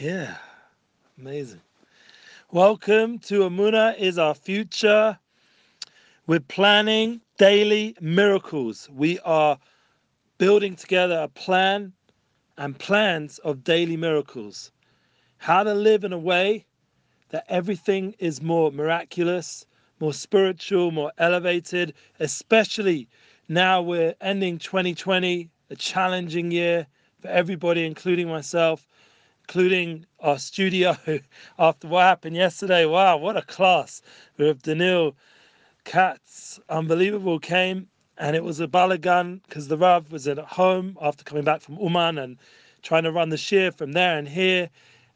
Yeah, amazing. Welcome to Amuna is our future. We're planning daily miracles. We are building together a plan and plans of daily miracles. How to live in a way that everything is more miraculous, more spiritual, more elevated, especially now we're ending 2020, a challenging year for everybody, including myself, including our studio after what happened yesterday. Wow, what a class with Daniel Katz. Unbelievable came and it was a balagan because the Rav was at home after coming back from Uman and trying to run the shiur from there and here.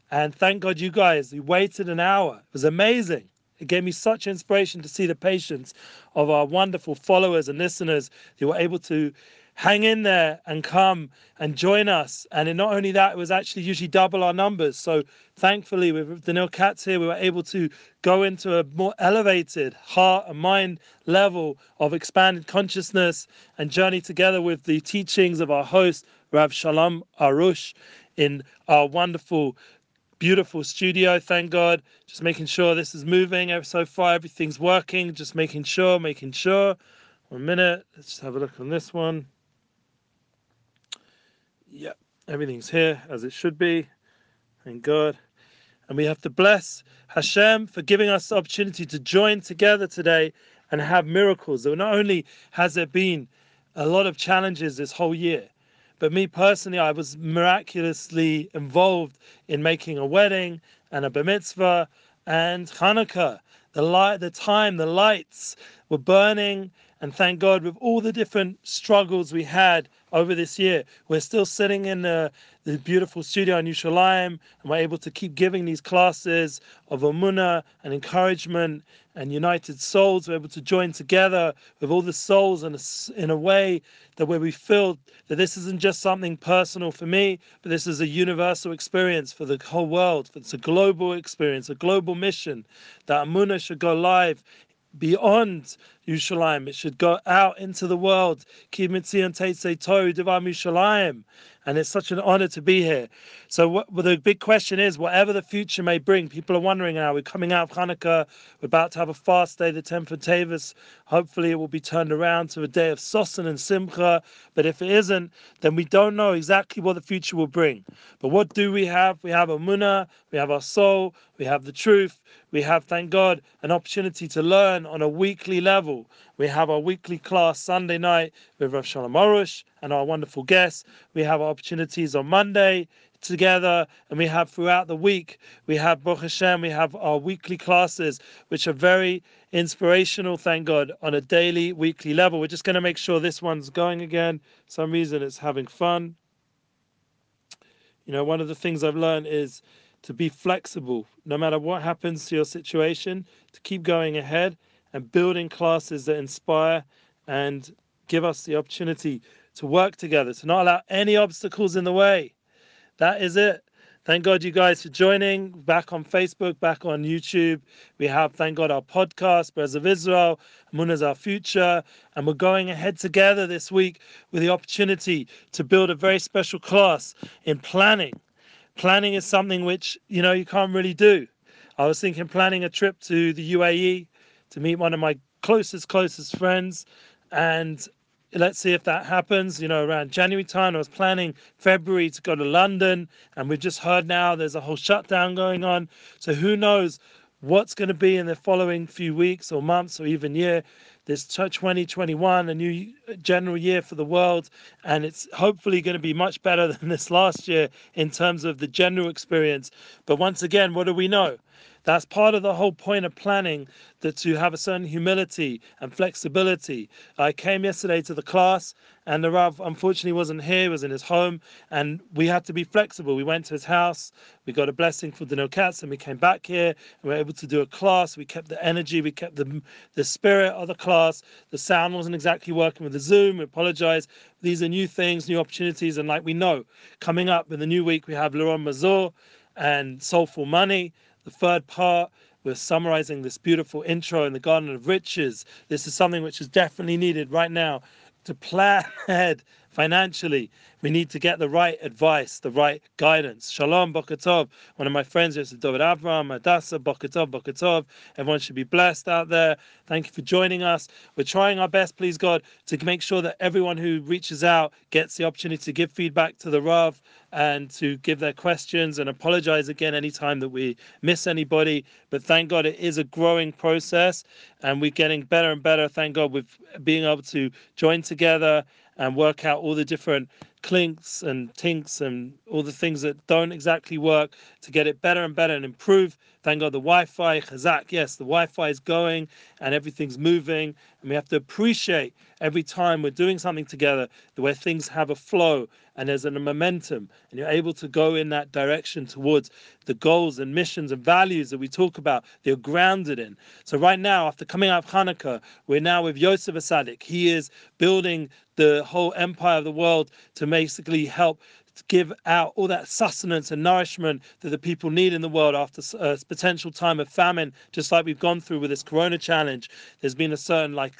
And thank God you guys, we waited an hour. It was amazing. It gave me such inspiration to see the patience of our wonderful followers and listeners who were able to hang in there and come and join us. And not only that, it was actually usually double our numbers. So thankfully, with Daniel Katz here, we were able to go into a more elevated heart and mind level of expanded consciousness and journey together with the teachings of our host, Rav Shalom Arush, in our wonderful beautiful studio, thank God. Just making sure this is moving so far, everything's working. Just making sure, making sure. One minute, let's just have a look on this one. Yep, everything's here as it should be. Thank God. And we have to bless Hashem for giving us the opportunity to join together today and have miracles. So not only has there been a lot of challenges this whole year, but me personally, I was miraculously involved in making a wedding and a bar mitzvah and Hanukkah. The light, the time, the lights were burning, and thank God, with all the different struggles we had over this year, we're still sitting in the, the beautiful studio in Yerushalayim, and we're able to keep giving these classes of Amunah and encouragement and united souls. We're able to join together with all the souls in a, in a way that where we feel that this isn't just something personal for me, but this is a universal experience for the whole world. It's a global experience, a global mission that Amunah should go live beyond Yerushalayim. It should go out into the world. And it's such an honor to be here. So, what, well, the big question is whatever the future may bring, people are wondering now. We're coming out of Hanukkah, we're about to have a fast day, the 10th of Tavis. Hopefully, it will be turned around to a day of Sosan and Simcha. But if it isn't, then we don't know exactly what the future will bring. But what do we have? We have a Munah, we have our soul, we have the truth, we have, thank God, an opportunity to learn on a weekly level. We have our weekly class Sunday night with Rav Shalom Arush and our wonderful guests. We have opportunities on Monday together, and we have throughout the week, we have Baruch Hashem, we have our weekly classes, which are very inspirational, thank God, on a daily, weekly level. We're just going to make sure this one's going again. some reason it's having fun. You know, one of the things I've learned is to be flexible, no matter what happens to your situation, to keep going ahead and building classes that inspire and give us the opportunity to work together, to not allow any obstacles in the way. That is it. Thank God you guys for joining back on Facebook, back on YouTube. We have, thank God, our podcast, Breslov Israel, Moon is our future. And we're going ahead together this week with the opportunity to build a very special class in planning. Planning is something which, you know, you can't really do. I was thinking planning a trip to the UAE to meet one of my closest, closest friends. And let's see if that happens. You know, around January time, I was planning February to go to London, and we've just heard now there's a whole shutdown going on. So who knows what's going to be in the following few weeks or months or even year. This 2021, a new general year for the world, and it's hopefully going to be much better than this last year in terms of the general experience. But once again, what do we know? That's part of the whole point of planning that to have a certain humility and flexibility. I came yesterday to the class and the Rav unfortunately wasn't here, he was in his home, and we had to be flexible. We went to his house, we got a blessing for the no cats, and we came back here and we were able to do a class. We kept the energy, we kept the the spirit of the class. The sound wasn't exactly working with the Zoom. We apologize. These are new things, new opportunities, and like we know, coming up in the new week we have Liron Mazur and Soulful Money. The third part, we're summarizing this beautiful intro in the Garden of Riches. This is something which is definitely needed right now to plan ahead financially. We need to get the right advice, the right guidance. Shalom, Bokatov. One of my friends is David Avram, Adasa, Bokatov, Bokatov. Everyone should be blessed out there. Thank you for joining us. We're trying our best, please God, to make sure that everyone who reaches out gets the opportunity to give feedback to the Rav and to give their questions and apologize again anytime that we miss anybody. But thank God it is a growing process and we're getting better and better. Thank God with being able to join together and work out all the different clinks and tinks and all the things that don't exactly work to get it better and better and improve. Thank God the Wi-Fi, Chazak, yes, the Wi-Fi is going and everything's moving, and we have to appreciate every time we're doing something together, the way things have a flow and there's a momentum, and you're able to go in that direction towards the goals and missions and values that we talk about. They're grounded in. So right now, after coming out of Hanukkah, we're now with Yosef HaTzaddik. He is building the whole empire of the world to basically help give out all that sustenance and nourishment that the people need in the world after a uh, potential time of famine, just like we've gone through with this Corona challenge. There's been a certain, like,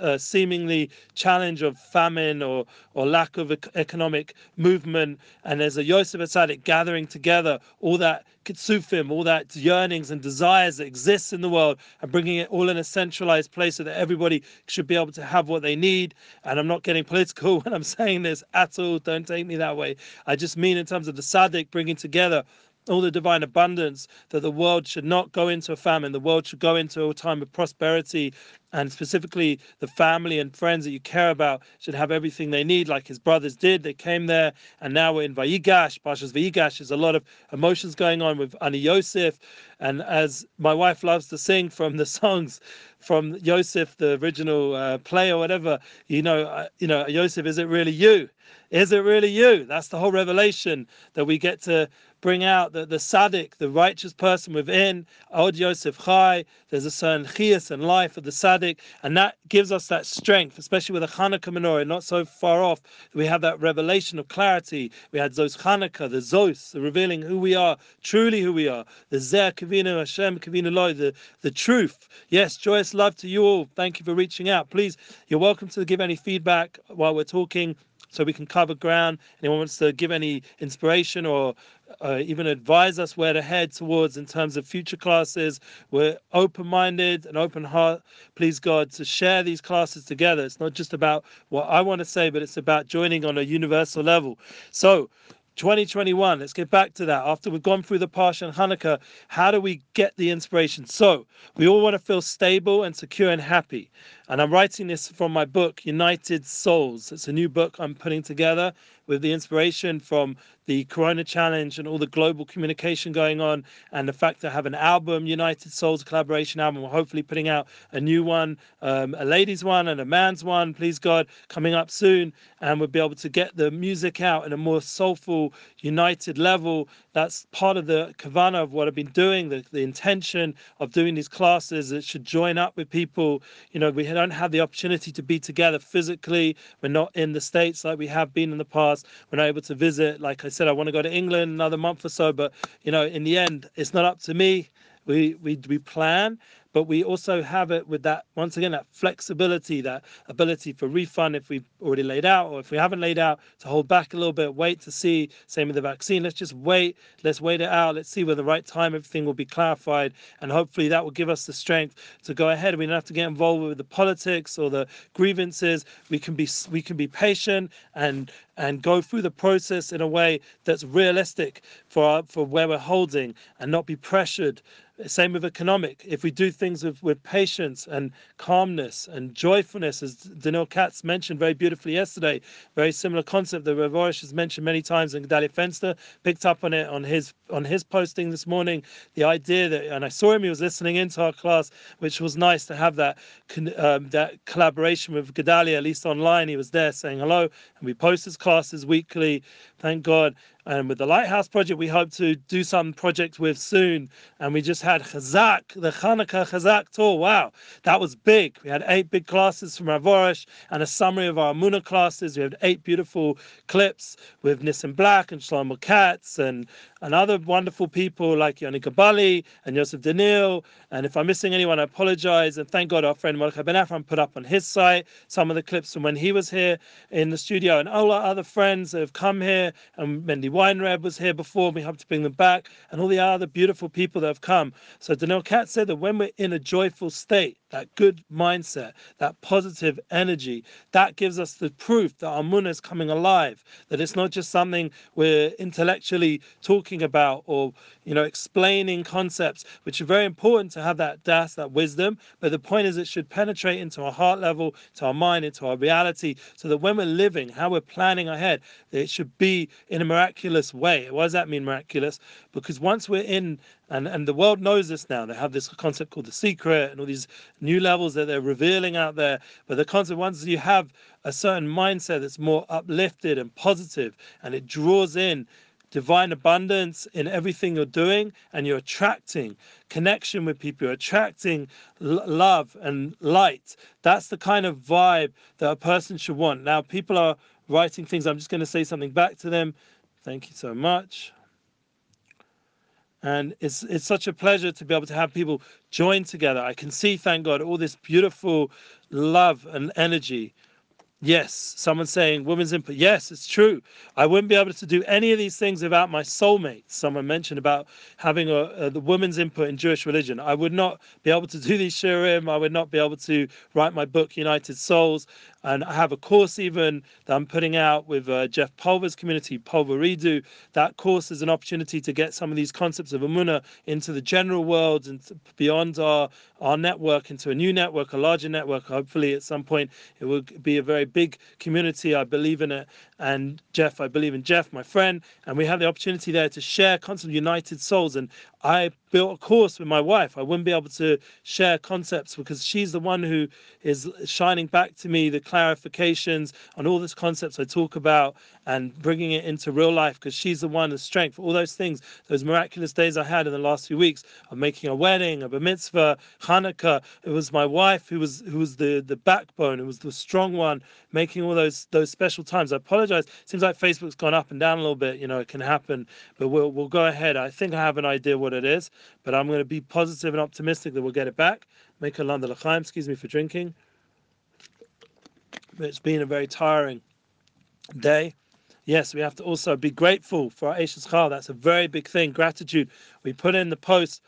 uh, seemingly challenge of famine or or lack of economic movement, and there's a Yosef HaTzaddik gathering together all that kisufim, all that yearnings and desires that exists in the world, and bringing it all in a centralized place so that everybody should be able to have what they need. And I'm not getting political when I'm saying this at all. Don't take me that way. I just mean in terms of the Tzaddik bringing together all the divine abundance that the world should not go into a famine the world should go into a time of prosperity and specifically the family and friends that you care about should have everything they need like his brothers did. They came there and now we're in Vayigash. Parshas Vayigash there's a lot of emotions going on with Ani Yosef. And as my wife loves to sing from the songs from Yosef the original uh, play or whatever you know uh, you know Yosef is it really you? Is it really you? That's the whole revelation that we get to bring out the, the Tzaddik, the righteous person within, Od Yosef Chai, there's a certain chias and life of the Tzaddik, and that gives us that strength, especially with a Hanukkah menorah, not so far off. We have that revelation of clarity. We had Zos Hanukkah, the Zos, the revealing who we are, truly who we are, the Zer Kavinu Hashem Kavinu Loi, the, the truth. Yes, joyous love to you all. Thank you for reaching out. Please, you're welcome to give any feedback while we're talking so we can cover ground. Anyone wants to give any inspiration or uh, even advise us where to head towards in terms of future classes. We're open minded and open heart, please God, to share these classes together. It's not just about what I want to say, but it's about joining on a universal level. So, 2021, let's get back to that. After we've gone through the Parsha and Hanukkah, how do we get the inspiration? So, we all want to feel stable and secure and happy. And I'm writing this from my book, United Souls. It's a new book I'm putting together with the inspiration from the Corona Challenge and all the global communication going on, and the fact that I have an album, United Souls collaboration album. We're hopefully putting out a new one, um, a ladies' one and a man's one, please God, coming up soon. And we'll be able to get the music out in a more soulful, united level. That's part of the kavana of what I've been doing, the, the intention of doing these classes. It should join up with people. You know, we don't have the opportunity to be together physically. We're not in the States like we have been in the past. We're not able to visit. Like I said, I want to go to England another month or so, but you know, in the end, it's not up to me. We we we plan but we also have it with that once again that flexibility that ability for refund if we've already laid out or if we haven't laid out to hold back a little bit wait to see. Same with the vaccine. Let's just wait. Let's wait it out. Let's see where the right time everything will be clarified. And hopefully that will give us the strength to go ahead. We don't have to get involved with the politics or the grievances. We can be we can be patient and and go through the process in a way that's realistic for our, for where we're holding and not be pressured same with economic. If we do things with, with patience and calmness and joyfulness, as Daniel Katz mentioned very beautifully yesterday, very similar concept that Rav has mentioned many times, and Gedalia Fenster picked up on it on his on his posting this morning. The idea that, and I saw him, he was listening into our class, which was nice to have that um, that collaboration with Gedalia, at least online. He was there saying hello, and we post his classes weekly. Thank God. And with the Lighthouse Project, we hope to do some project with soon. And we just had Chazak, the Hanukkah Chazak tour. Wow, that was big. We had eight big classes from Rav Arush and a summary of our Muna classes. We had eight beautiful clips with Nissim Black and Shlomo Katz and, and other wonderful people like Yoni Kabali and Yosef Daniel. And if I'm missing anyone, I apologize. And thank God our friend Mordechai Ben Afram put up on his site some of the clips from when he was here in the studio. And all our other friends that have come here and Mendy Weinreb was here before. We hope to bring them back, and all the other beautiful people that have come. So Daniel Katz said that when we're in a joyful state, that good mindset, that positive energy, that gives us the proof that our munah is coming alive, that it's not just something we're intellectually talking about or you know explaining concepts, which are very important to have that das, that wisdom. But the point is it should penetrate into our heart level, to our mind, into our reality, so that when we're living, how we're planning ahead, it should be in a miraculous way. What does that mean, miraculous? Because once we're in and and the world knows this now. They have this concept called the secret and all these new levels that they're revealing out there. But the concept once you have a certain mindset that's more uplifted and positive, and it draws in divine abundance in everything you're doing, and you're attracting connection with people, you're attracting l- love and light. That's the kind of vibe that a person should want. Now, people are writing things. I'm just going to say something back to them. Thank you so much and it's it's such a pleasure to be able to have people join together. I can see, thank God, all this beautiful love and energy. Yes, someone saying women's input. Yes, it's true. I wouldn't be able to do any of these things without my soulmate. Someone mentioned about having a, a, the women's input in Jewish religion. I would not be able to do these shiurim. I would not be able to write my book, United Souls. And I have a course even that I'm putting out with uh, Jeff Pulver's community, Pulver Redo. That course is an opportunity to get some of these concepts of Amuna into the general world and beyond our, our network, into a new network, a larger network. Hopefully, at some point, it will be a very big community. I believe in it. And Jeff, I believe in Jeff, my friend. And we have the opportunity there to share concepts of united souls. And I built a course with my wife. I wouldn't be able to share concepts because she's the one who is shining back to me the clarifications on all these concepts I talk about and bringing it into real life because she's the one, the strength, all those things, those miraculous days I had in the last few weeks of making a wedding, of a mitzvah, Hanukkah. It was my wife who was who was the the backbone, who was the strong one, making all those those special times. I apologize. Seems like Facebook's gone up and down a little bit. You know, it can happen, but we'll we'll go ahead. I think I have an idea what it is, but I'm going to be positive and optimistic that we'll get it back. Make a London L'chaim. Excuse me for drinking. It's been a very tiring day. Yes, we have to also be grateful for our Eishes Chayil. That's a very big thing. Gratitude. We put in the post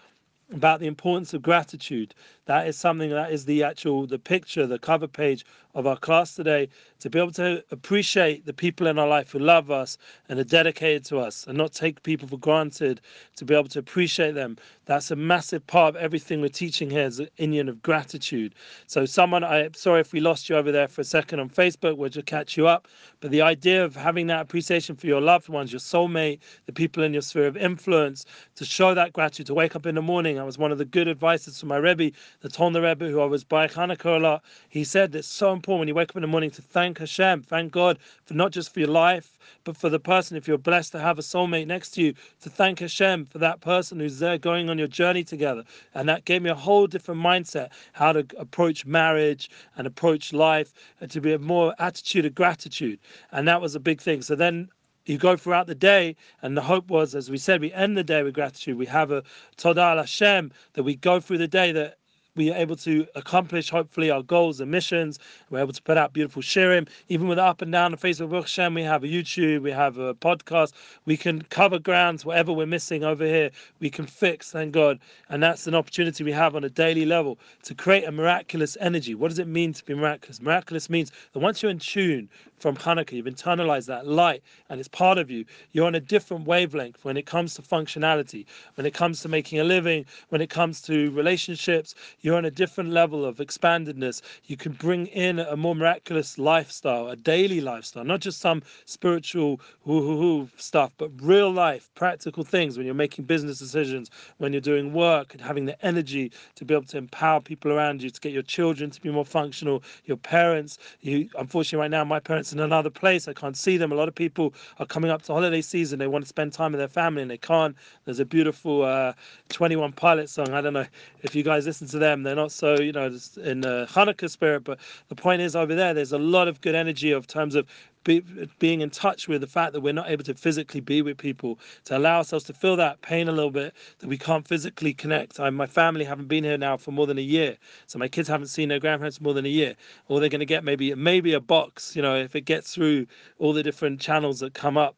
about the importance of gratitude. That is something that is the actual the picture, the cover page of our class today. To be able to appreciate the people in our life who love us and are dedicated to us, and not take people for granted. To be able to appreciate them. That's a massive part of everything we're teaching here is an inyan of gratitude. So, someone, I'm sorry if we lost you over there for a second on Facebook. We'll just catch you up. But the idea of having that appreciation for your loved ones, your soulmate, the people in your sphere of influence, to show that gratitude, to wake up in the morning. That was one of the good advices from my Rebbe the Tolna Rebbe, who I was by Hanukkah a lot, he said it's so important when you wake up in the morning to thank Hashem, thank God for not just for your life, but for the person. If you're blessed to have a soulmate next to you, to thank Hashem for that person who's there going on your journey together. And that gave me a whole different mindset how to approach marriage and approach life, and to be a more attitude of gratitude. And that was a big thing. So then you go throughout the day, and the hope was, as we said, we end the day with gratitude. We have a Todah Hashem that we go through the day that we are able to accomplish hopefully our goals and missions. We're able to put out beautiful shiurim, even with up and down the Facebook. Hashem, we have a YouTube, we have a podcast. We can cover grounds, whatever we're missing over here, we can fix. Thank God, and that's an opportunity we have on a daily level to create a miraculous energy. What does it mean to be miraculous? Miraculous means that once you're in tune from Hanukkah, you've internalized that light, and it's part of you. You're on a different wavelength when it comes to functionality, when it comes to making a living, when it comes to relationships you're on a different level of expandedness. You can bring in a more miraculous lifestyle, a daily lifestyle, not just some spiritual woo-hoo-hoo stuff, but real life, practical things when you're making business decisions, when you're doing work and having the energy to be able to empower people around you, to get your children to be more functional, your parents. You unfortunately right now my parents in another place. I can't see them. A lot of people are coming up to holiday season. They want to spend time with their family and they can't. There's a beautiful uh, 21 Pilot song. I don't know if you guys listen to them. They're not so, you know, in the Hanukkah spirit, but the point is over there, there's a lot of good energy of terms of be, being in touch with the fact that we're not able to physically be with people, to allow ourselves to feel that pain a little bit, that we can't physically connect. I, my family haven't been here now for more than a year, so my kids haven't seen their grandparents more than a year. Or they're going to get maybe maybe a box, you know, if it gets through all the different channels that come up.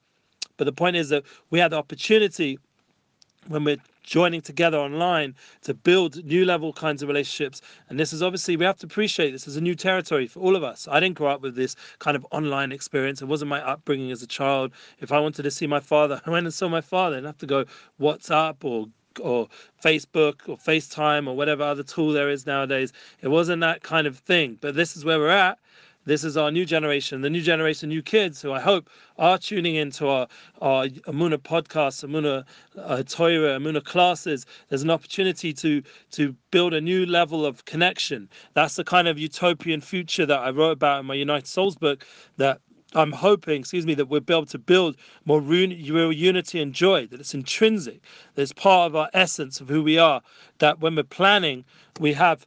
But the point is that we had the opportunity when we're joining together online to build new level kinds of relationships. And this is obviously, we have to appreciate this is a new territory for all of us. I didn't grow up with this kind of online experience. It wasn't my upbringing as a child. If I wanted to see my father, I went and saw my father. Didn't have to go WhatsApp or or Facebook or FaceTime or whatever other tool there is nowadays. It wasn't that kind of thing. But this is where we're at. This is our new generation, the new generation, new kids who I hope are tuning into our, our Amuna podcasts, Amuna uh, Torah, Amuna classes. There's an opportunity to to build a new level of connection. That's the kind of utopian future that I wrote about in my United Souls book that I'm hoping, excuse me, that we'll be able to build more real unity and joy, that it's intrinsic, that it's part of our essence of who we are, that when we're planning, we have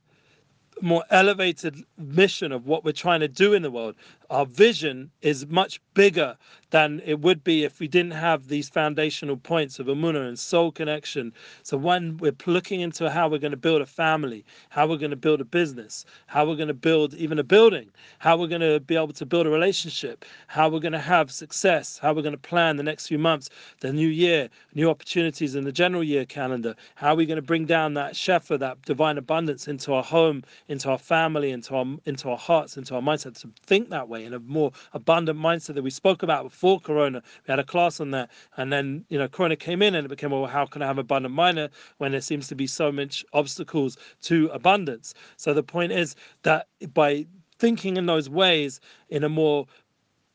more elevated mission of what we're trying to do in the world. Our vision is much bigger than it would be if we didn't have these foundational points of Amunah and soul connection. So when we're looking into how we're going to build a family, how we're going to build a business, how we're going to build even a building, how we're going to be able to build a relationship, how we're going to have success, how we're going to plan the next few months, the new year, new opportunities in the general year calendar, how we're we going to bring down that shefa, that divine abundance into our home, into our family, into our into our hearts, into our mindset to think that way in a more abundant mindset that we spoke about before Corona. We had a class on that, and then you know Corona came in, and it became well, how can I have an abundant mind when there seems to be so much obstacles to abundance? So the point is that by thinking in those ways in a more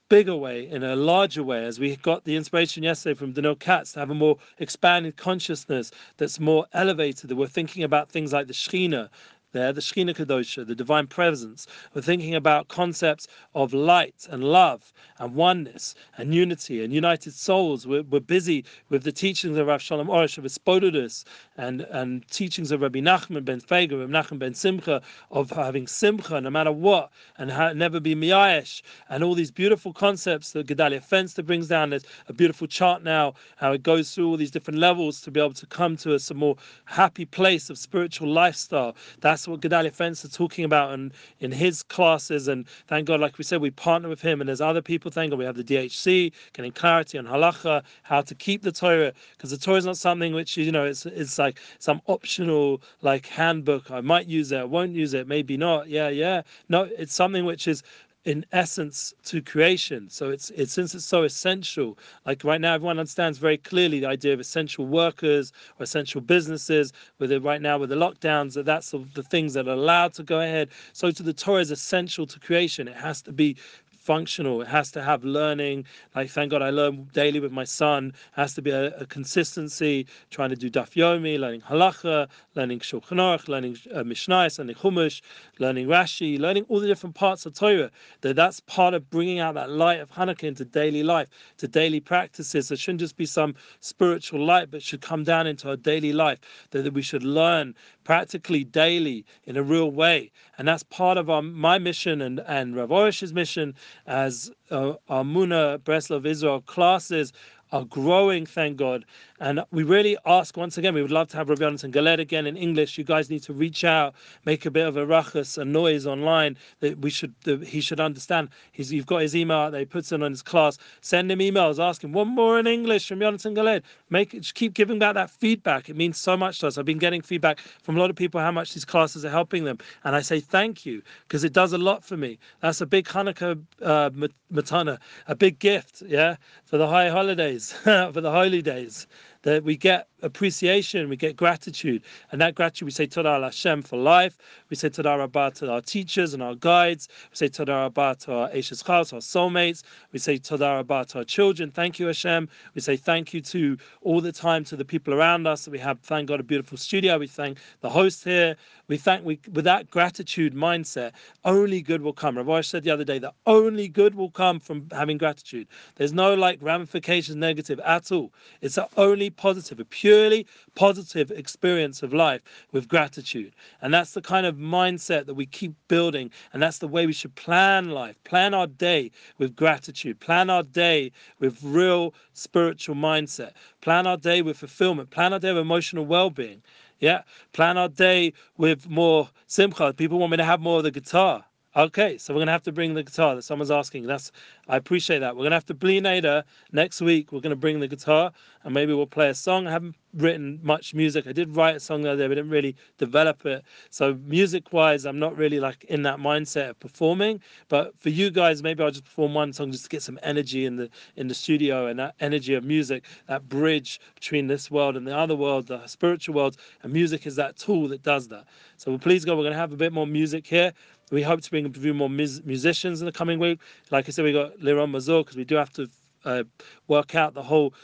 bigger way, in a larger way, as we got the inspiration yesterday from Daniel Katz to have a more expanded consciousness that's more elevated, that we're thinking about things like the Shekhinah there, the Shekhinah Kadosha, the divine presence. We're thinking about concepts of light and love and oneness and unity and united souls. We're, we're busy with the teachings of Rav Shalom Arush of hisbodedus and, and teachings of Rabbi Nachman ben Feiga, Rabbi Nachman ben Simcha, of having Simcha no matter what and how, never be Miyash and all these beautiful concepts that Gedalia Fenster brings down. There's a beautiful chart now, how it goes through all these different levels to be able to come to a some more happy place of spiritual lifestyle. That's that's what Gedalia Fenster talking about in, in his classes. And thank God, like we said, we partner with him. And there's other people, thank God, we have the DHC getting clarity on halacha, how to keep the Torah, because the Torah is not something which, you know, it's, it's like some optional like handbook. I might use it, I won't use it, maybe not. Yeah, yeah. No, it's something which is in essence to creation. So it's it's since it's so essential. Like right now, everyone understands very clearly the idea of essential workers or essential businesses. With it right now with the lockdowns, that that's the things that are allowed to go ahead. So to the Torah is essential to creation. It has to be functional. It has to have learning. Like, thank God I learn daily with my son. It has to be a, a consistency, trying to do Daf Yomi, learning Halacha, learning Shulchan Aruch, learning uh, Mishnais, learning Chumash, learning Rashi, learning all the different parts of Torah. That that's part of bringing out that light of Hanukkah into daily life, to daily practices. It shouldn't just be some spiritual light, but should come down into our daily life. That, that we should learn practically daily in a real way. And that's part of our my mission and, and Rav Arush's mission as uh, our Muna Breslov Israel classes are growing, thank God. And we really ask once again, we would love to have Rabbi Jonathan Galed again in English. You guys need to reach out, make a bit of a ruckus, a noise online that we should that he should understand. He's you've got his email there, he puts it on his class. Send him emails, ask him one more in English from Jonathan Galed. Make keep giving back that feedback. It means so much to us. I've been getting feedback from a lot of people how much these classes are helping them. And I say thank you, because it does a lot for me. That's a big Hanukkah uh, matana, a big gift, yeah, for the high holidays, for the holy days that we get appreciation, we get gratitude. And that gratitude, we say Todah Hashem for life. We say Todah Rabbah to our teachers and our guides. We say Todah Rabbah to our Eishes Chayil, our soulmates. We say Todah Rabbah to our children. Thank you, Hashem. We say thank you to all the time to the people around us. We have, thank God, a beautiful studio. We thank the host here. We thank, we with that gratitude mindset, only good will come. Rav said the other day that only good will come from having gratitude. There's no like ramifications negative at all. It's an only positive, a purely positive experience of life with gratitude. And that's the kind of mindset that we keep building. And that's the way we should plan life, plan our day with gratitude, plan our day with real spiritual mindset, plan our day with fulfillment, plan our day with emotional well being. Yeah, plan our day with more simcha. People want me to have more of the guitar. Okay, so we're gonna have to bring the guitar that someone's asking. That's I appreciate that. We're gonna have to Bli Neder next week. We're gonna bring the guitar and maybe we'll play a song. I haven't written much music. I did write a song the other day, but didn't really develop it. So music wise, I'm not really like in that mindset of performing. But for you guys, maybe I'll just perform one song just to get some energy in the in the studio and that energy of music, that bridge between this world and the other world, the spiritual world. And music is that tool that does that. So please God, we're gonna have a bit more music here. We hope to bring a few more musicians in the coming week. Like I said, we got Liron Mazur because we do have to uh, work out the whole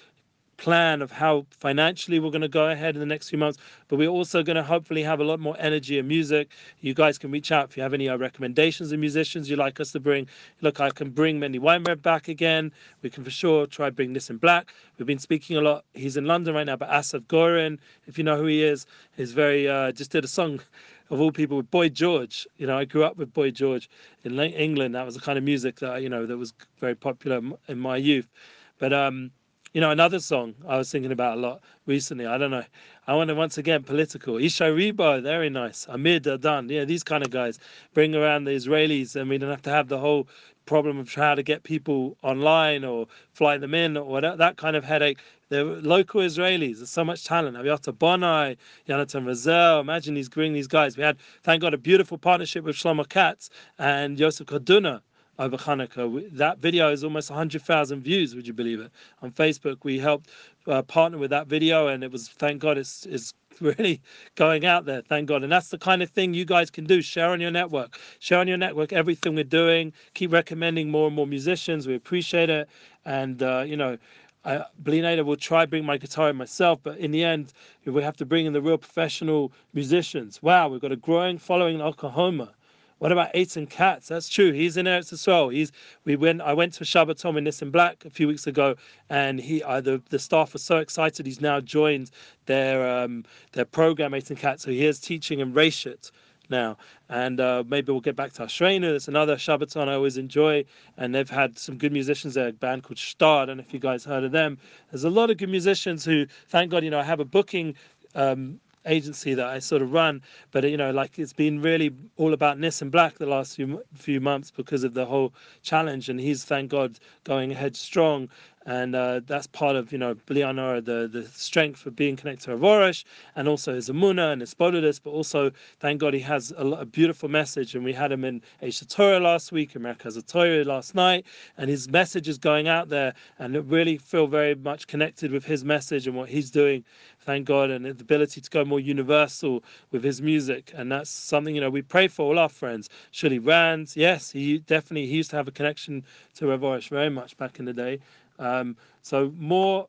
plan of how financially we're going to go ahead in the next few months. But we're also going to hopefully have a lot more energy and music. You guys can reach out if you have any uh, recommendations of musicians you'd like us to bring. Look, I can bring Mendy Weinberg back again. We can for sure try bring Nissim Black. We've been speaking a lot. He's in London right now, but Asaf Gorin, if you know who he is, he's very uh, just did a song of all people with Boy George. You know, I grew up with Boy George in England. That was the kind of music that you know that was very popular in my youth. But um, you know, another song I was thinking about a lot recently. I don't know. I want to once again political. Ishay Ribo, very nice. Amir Dadan, yeah, these kind of guys bring around the Israelis, and we don't have to have the whole problem of how to get people online or fly them in or whatever, that kind of headache. They're local Israelis. There's so much talent. Evyatar Banai, Jonathan Razel. Imagine these bring these guys. We had, thank God, a beautiful partnership with Shlomo Katz and Yosef Karduner over Hanukkah. That video is almost 100,000 views, would you believe it? On Facebook, we helped uh, partner with that video, and it was, thank God, it's, it's really going out there. Thank God. And that's the kind of thing you guys can do. Share on your network. Share on your network everything we're doing. Keep recommending more and more musicians. We appreciate it. And, uh, you know, I, Bli Neder will try bring my guitar in myself, but in the end, we have to bring in the real professional musicians. Wow, we've got a growing following in Oklahoma. What about Eitan Katz? That's true. He's in Eretz as well. He's we went. I went to Shabbaton in Nissim Black a few weeks ago, and he the the staff was so excited. He's now joined their um, their program Eitan Katz. So he is teaching in Reshit now. And uh, maybe we'll get back to Ashreinu. There's another Shabbaton I always enjoy, and they've had some good musicians there, a band called Star. I don't know if you guys heard of them. There's a lot of good musicians who, thank God, you know, I have a booking um, agency that I sort of run, but you know, like it's been really all about Nissim Black the last few few months because of the whole challenge, and he's thank God going ahead strong and uh, that's part of you know Bilianor, the the strength for being connected to Avorish, and also his Amuna and his Bodidus, but also thank God he has a, a beautiful message, and we had him in Asia Torah last week, America's Torah last night, and his message is going out there, and it really feel very much connected with his message and what he's doing, thank God, and the ability to go more universal with his music, and that's something you know we pray for all our friends. Shuli Rands, yes, he definitely he used to have a connection to Avorish very much back in the day. Um, so more,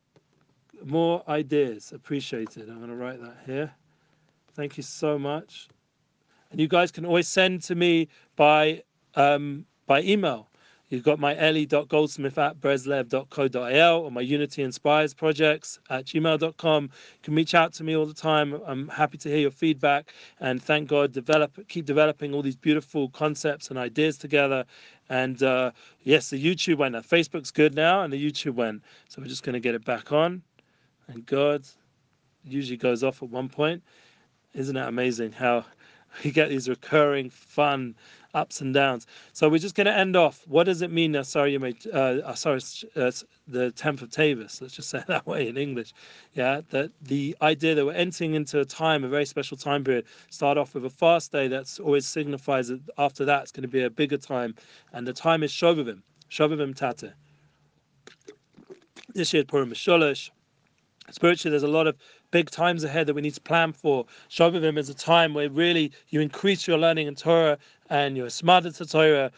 more ideas appreciated. I'm going to write that here. Thank you so much. And you guys can always send to me by um, by email. You've got my ellie.goldsmith at breslev.co.il or my Unity Inspires projects at gmail.com. You can reach out to me all the time. I'm happy to hear your feedback and thank God develop keep developing all these beautiful concepts and ideas together. And uh, yes, the YouTube went. Now, Facebook's good now and the YouTube went. So we're just going to get it back on. And God usually goes off at one point. Isn't it amazing how we get these recurring fun ups and downs. So we're just going to end off. What does it mean? Sorry, you made. Uh, sorry, uh, the tenth of Tavis. Let's just say that way in English. Yeah, that the idea that we're entering into a time, a very special time period. Start off with a fast day. That's always signifies that after that it's going to be a bigger time, and the time is Shovavim, Shovavim Tate. This year Purim. Spiritually, there's a lot of big times ahead that we need to plan for. Shovavim is a time where really you increase your learning in Torah and you're smarter to Torah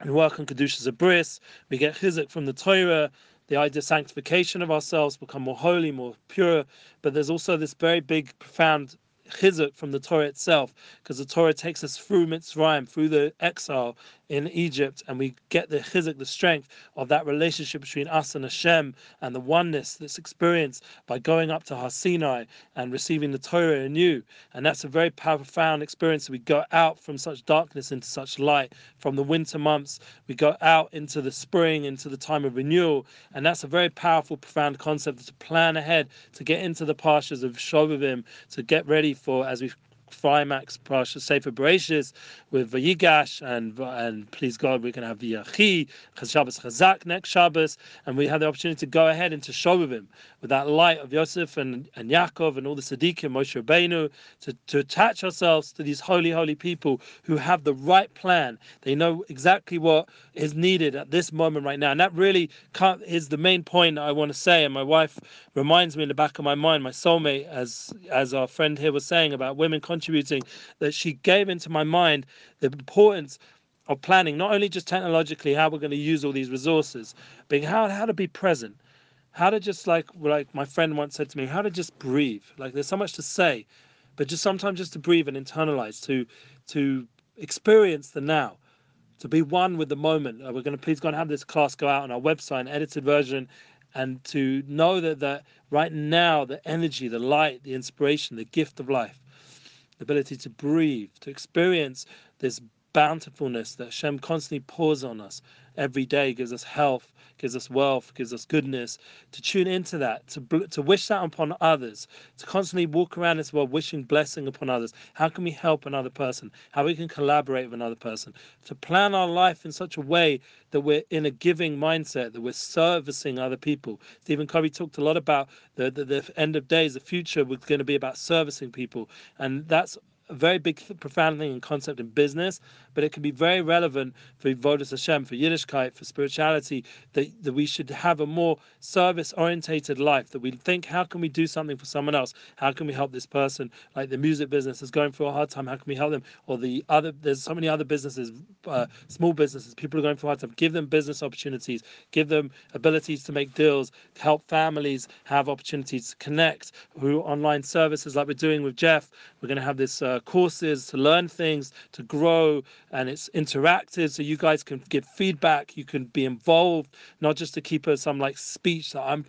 and work on Kedushas Bris. We get chizuk from the Torah, the idea of sanctification of ourselves, become more holy, more pure. But there's also this very big, profound chizuk from the Torah itself, because the Torah takes us through Mitzrayim, through the exile in Egypt, and we get the chizuk, the strength of that relationship between us and Hashem, and the oneness that's experienced by going up to Har Sinai and receiving the Torah anew. And that's a very profound experience. We go out from such darkness into such light. From the winter months, we go out into the spring, into the time of renewal, and that's a very powerful, profound concept to plan ahead, to get into the pastures of Shovavim, to get ready for, as we've Frimax Parsha Sefer Bereshis with Vayigash and and please God we can have the Yachi Shabbos Chazak next Shabbos. And we have the opportunity to go ahead into Shovavim with that light of Yosef and, and Yaakov and all the Tzaddikim Moshe Rabbeinu to, to attach ourselves to these holy holy people who have the right plan. They know exactly what is needed at this moment right now. And that really is the main point I want to say. And my wife reminds me in the back of my mind my soulmate as as our friend here was saying about women contributing that she gave into my mind the importance of planning, not only just technologically how we're going to use all these resources, but how how to be present, how to just like like my friend once said to me, how to just breathe. Like there's so much to say, but just sometimes just to breathe and internalize, to to experience the now, to be one with the moment. Uh, we're going to please go and have this class go out on our website, an edited version, and to know that that right now the energy, the light, the inspiration, the gift of life the ability to breathe, to experience this bountifulness that Hashem constantly pours on us every day, gives us health, gives us wealth, gives us goodness, to tune into that, to, to wish that upon others, to constantly walk around this world wishing blessing upon others. How can we help another person? How we can collaborate with another person? To plan our life in such a way that we're in a giving mindset, that we're servicing other people. Stephen Covey talked a lot about the, the, the end of days, the future was going to be about servicing people. And that's a very big, profound thing and concept in business, but it can be very relevant for Vodas Hashem, for Yiddishkeit, for spirituality, that, that we should have a more service orientated life, that we think, how can we do something for someone else? How can we help this person? Like the music business is going through a hard time, how can we help them? Or the other, there's so many other businesses, uh, small businesses, people are going through a hard time. Give them business opportunities, give them abilities to make deals, help families have opportunities to connect through online services like we're doing with Jeff. We're going to have this. Uh, uh, courses to learn things, to grow, and it's interactive. So you guys can give feedback, you can be involved, not just to keep us some like speech that I'm,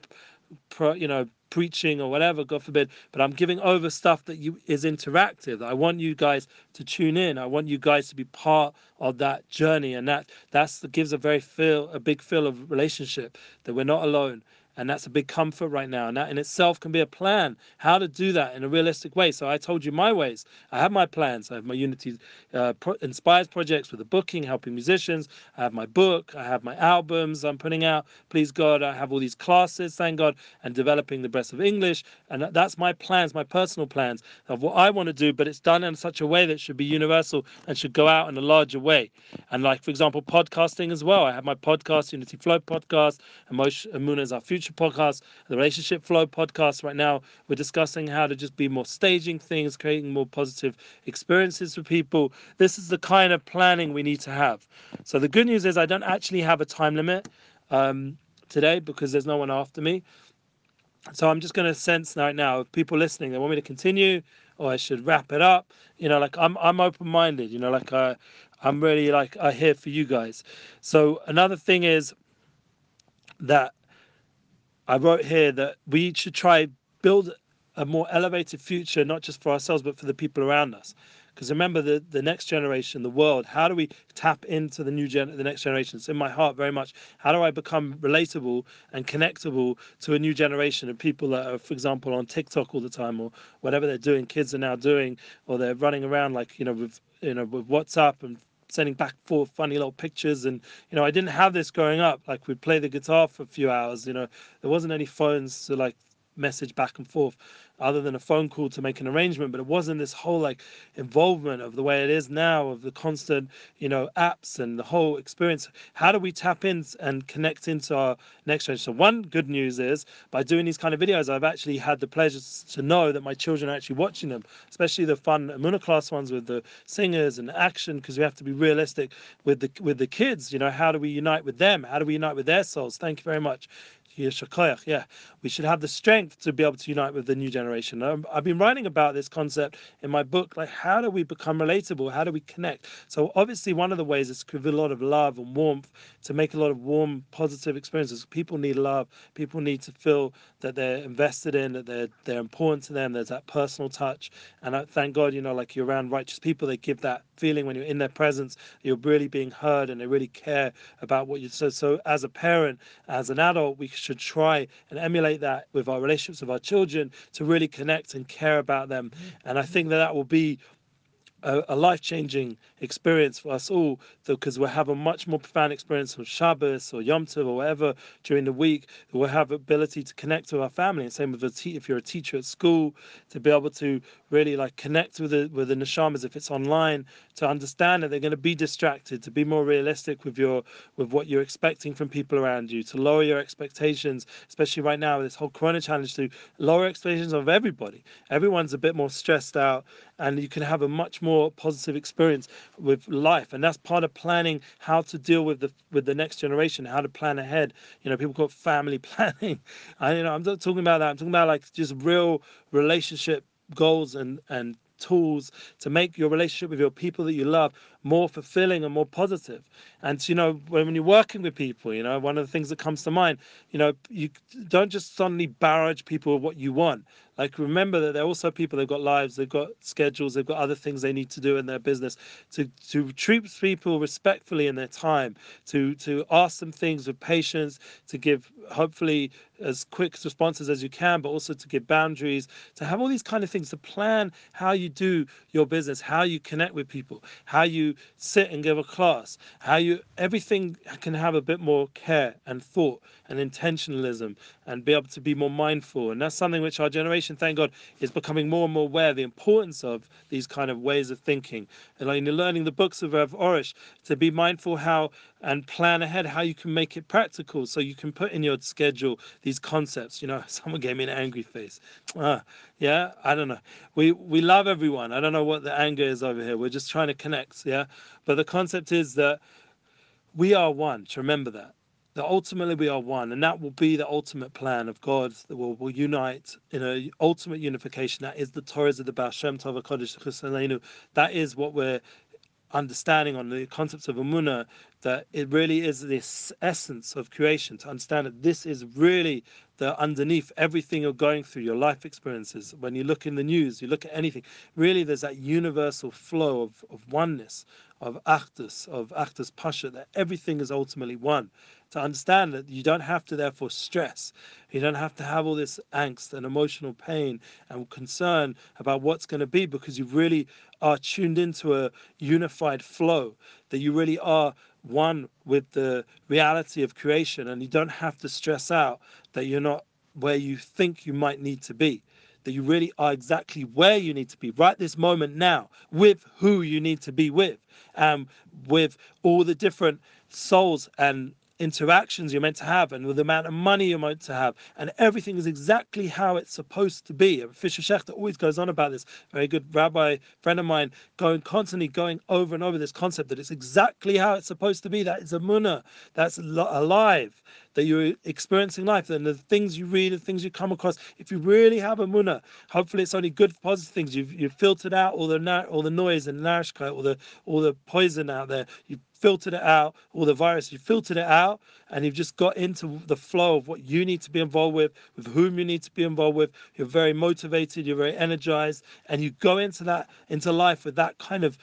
pro, you know, preaching or whatever, God forbid, but I'm giving over stuff that you is interactive. I want you guys to tune in. I want you guys to be part of that journey, and that that's that gives a very feel, a big feel of relationship that we're not alone and that's a big comfort right now. And that in itself can be a plan how to do that in a realistic way. So I told you my ways. I have my plans. I have my Unity uh, pro- Inspires projects with the booking, helping musicians. I have my book. I have my albums I'm putting out. Please God, I have all these classes, thank God, and developing the breast of English. And that's my plans, my personal plans of what I want to do, but it's done in such a way that should be universal and should go out in a larger way. And like, for example, podcasting as well. I have my podcast, Unity Flow podcast, and Moshe Amuna is our future podcast, the Relationship Flow podcast. Right now, we're discussing how to just be more staging things, creating more positive experiences for people. This is the kind of planning we need to have. So the good news is I don't actually have a time limit um, today because there's no one after me. So I'm just going to sense right now, if people listening, they want me to continue or I should wrap it up. You know, like I'm I'm open minded. You know, like I I'm really like I here for you guys. So another thing is that I wrote here that we should try build a more elevated future, not just for ourselves, but for the people around us. Because remember, the, the next generation, the world, how do we tap into the new gen, the next generation? It's in my heart very much. How do I become relatable and connectable to a new generation of people that are, for example, on TikTok all the time or whatever they're doing, kids are now doing, or they're running around like, you know, with, you know, with WhatsApp and sending back forth funny little pictures. And you know i didn't have this growing up. Like we'd play the guitar for a few hours you know. There wasn't any phones to like message back and forth other than a phone call to make an arrangement but it wasn't this whole like involvement of the way it is now of the constant you know apps and the whole experience. How do we tap in and connect into our next generation so one good news is by doing these kind of videos i've actually had the pleasure to know that my children are actually watching them especially the fun Amuna class ones with the singers and action because we have to be realistic with the with the kids you know how do we unite with them? How do we unite with their souls? Thank you very much yeah, we should have the strength to be able to unite with the new generation. I've been writing about this concept in my book, like how do we become relatable? How do we connect? So obviously, one of the ways is give a lot of love and warmth, to make a lot of warm, positive experiences. People need love. People need to feel that they're invested in, that they're they're important to them. There's that personal touch, and I thank God, you know, like you're around righteous people, they give that feeling when you're in their presence, you're really being heard, and they really care about what you. So, so as a parent, as an adult, we should try and emulate that with our relationships with our children to really connect and care about them. Mm. And I think that that will be a, a life changing experience for us all because we'll have a much more profound experience on Shabbos or Yom Tov or whatever during the week. We'll have ability to connect to our family. And same with a te- if you're a teacher at school, to be able to really like connect with the with the neshamas if it's online, to understand that they're going to be distracted, to be more realistic with your with what you're expecting from people around you, to lower your expectations, especially right now with this whole Corona challenge, to lower expectations of everybody. Everyone's a bit more stressed out, and you can have a much more positive experience with life. And that's part of planning how to deal with the with the next generation how to plan ahead. You know people call it family planning. I you know i'm not talking about that. I'm talking about like just real relationship goals and and tools to make your relationship with your people that you love more fulfilling and more positive. And you know, when, you're working with people, you know, one of the things that comes to mind, you know, you don't just suddenly barrage people with what you want. Like remember that they're also people. They've got lives. They've got schedules. They've got other things they need to do in their business. To to treat people respectfully in their time. To to ask them things with patience. To give hopefully as quick responses as you can, but also to give boundaries. To have all these kind of things. To plan how you do your business, how you connect with people, how you sit and give a class, how you everything can have a bit more care and thought and intentionalism and be able to be more mindful. And that's something which our generation, thank God, is becoming more and more aware the importance of these kind of ways of thinking. And like learning the books of Rav Arush, to be mindful how and plan ahead how you can make it practical so you can put in your schedule these concepts. You know, someone gave me an angry face. Ah, yeah, I don't know. We we love everyone. I don't know what the anger is over here. We're just trying to connect, yeah. But the concept is that we are one. To remember that that ultimately we are one, and that will be the ultimate plan of God that will, will unite in an ultimate unification. That is the Torahs of the Baal Shem Tov Kodesh That is what we're understanding on the concepts of Amunah, that it really is this essence of creation, to understand that this is really the underneath everything you're going through, your life experiences. When you look in the news, you look at anything, really there's that universal flow of, of oneness, of Achdus, of Achdus Pasha, that everything is ultimately one to understand that you don't have to therefore stress. You don't have to have all this angst and emotional pain and concern about what's going to be because you really are tuned into a unified flow, that you really are one with the reality of creation and you don't have to stress out that you're not where you think you might need to be that you really are exactly where you need to be right this moment now with who you need to be with and um, with all the different souls and interactions you're meant to have and with the amount of money you're meant to have and everything is exactly how it's supposed to be. Fisher Schechter always goes on about this. Very good rabbi friend of mine going constantly going over and over this concept that it's exactly how it's supposed to be. That is Amuna that's alive that you're experiencing life and the things you read the things you come across if you really have Amuna hopefully it's only good positive things. You've, you've filtered out all the all the noise and narishka all the all the poison out there. You've filtered it out, all the virus, you filtered it out, and you've just got into the flow of what you need to be involved with, with whom you need to be involved with. You're very motivated, you're very energized, and you go into that into life with that kind of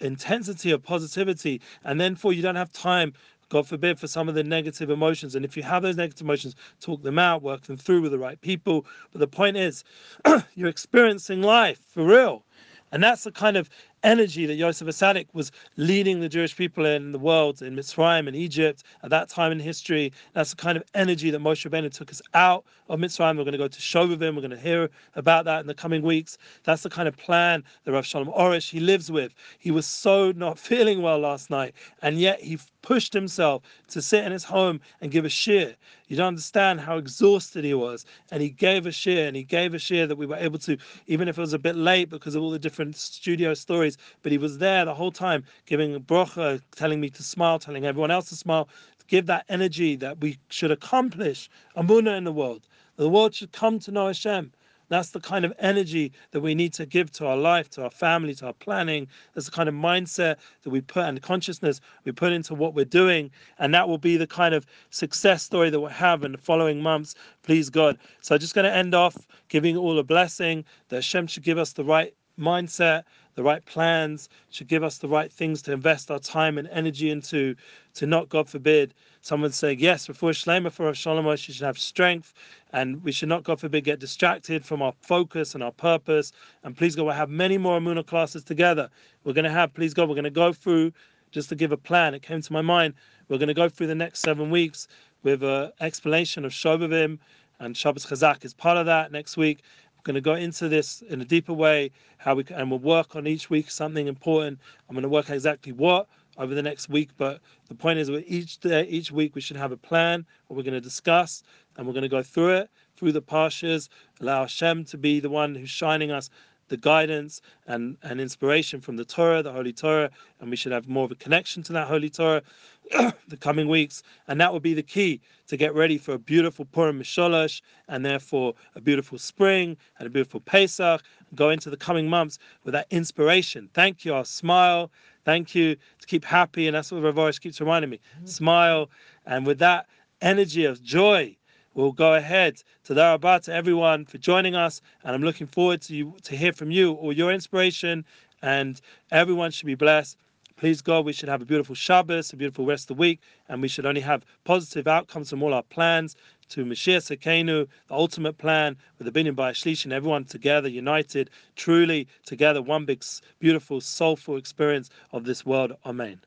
intensity of positivity, and then for you don't have time God forbid, for some of the negative emotions. And if you have those negative emotions, talk them out, work them through with the right people. But the point is, you're experiencing life for real. And that's the kind of energy that Yosef HaTzaddik was leading the Jewish people in the world, in Mitzrayim and Egypt at that time in history. That's the kind of energy that Moshe Rabbeinu took us out of Mitzrayim. We're going to go to Shovavim. We're going to hear about that in the coming weeks. That's the kind of plan that Rav Shalom Arush he lives with. He was so not feeling well last night, and yet he pushed himself to sit in his home and give a shiur. You don't understand how exhausted he was. And he gave a shiur, and he gave a shiur that we were able to, even if it was a bit late because of all the different studio stories, but he was there the whole time, giving a brocha, telling me to smile, telling everyone else to smile, to give that energy that we should accomplish Amuna in the world. The world should come to know Hashem. That's the kind of energy that we need to give to our life, to our family, to our planning. That's the kind of mindset that we put and consciousness we put into what we're doing. And that will be the kind of success story that we'll have in the following months, please God. So I'm just going to end off giving all a blessing that Hashem should give us the right mindset, the right plans, should give us the right things to invest our time and energy into, to not, God forbid, someone saying, yes, refuah shleimah for Shalom, she should have strength, and we should not, God forbid, get distracted from our focus and our purpose. And please God, we'll have many more Amuna classes together. We're going to have, please God, we're going to go through, just to give a plan, it came to my mind, we're going to go through the next seven weeks with an explanation of Shovavim, and Shabbos Chazak is part of that next week going to go into this in a deeper way, how we can, and we'll work on each week something important. I'm going to work exactly what over the next week, but the point is, with each day, each week, we should have a plan, what we're going to discuss, and we're going to go through it through the pashas. Allow Hashem to be the one who's shining us the guidance and, and inspiration from the Torah, the Holy Torah, and we should have more of a connection to that Holy Torah the coming weeks. And that will be the key to get ready for a beautiful Purim Meshulash and therefore a beautiful spring and a beautiful Pesach. Go into the coming months with that inspiration. Thank you. I'll smile. Thank you to keep happy. And that's what Rav keeps reminding me. Mm-hmm. Smile. And with that energy of joy, we'll go ahead. to Rabah to everyone for joining us, and I'm looking forward to you to hear from you or your inspiration. And everyone should be blessed. Please God, we should have a beautiful Shabbos, a beautiful rest of the week, and we should only have positive outcomes from all our plans to Mashiach Tzidkeinu, the ultimate plan with the Binyan by and everyone together, united, truly together, one big, beautiful, soulful experience of this world. Amen.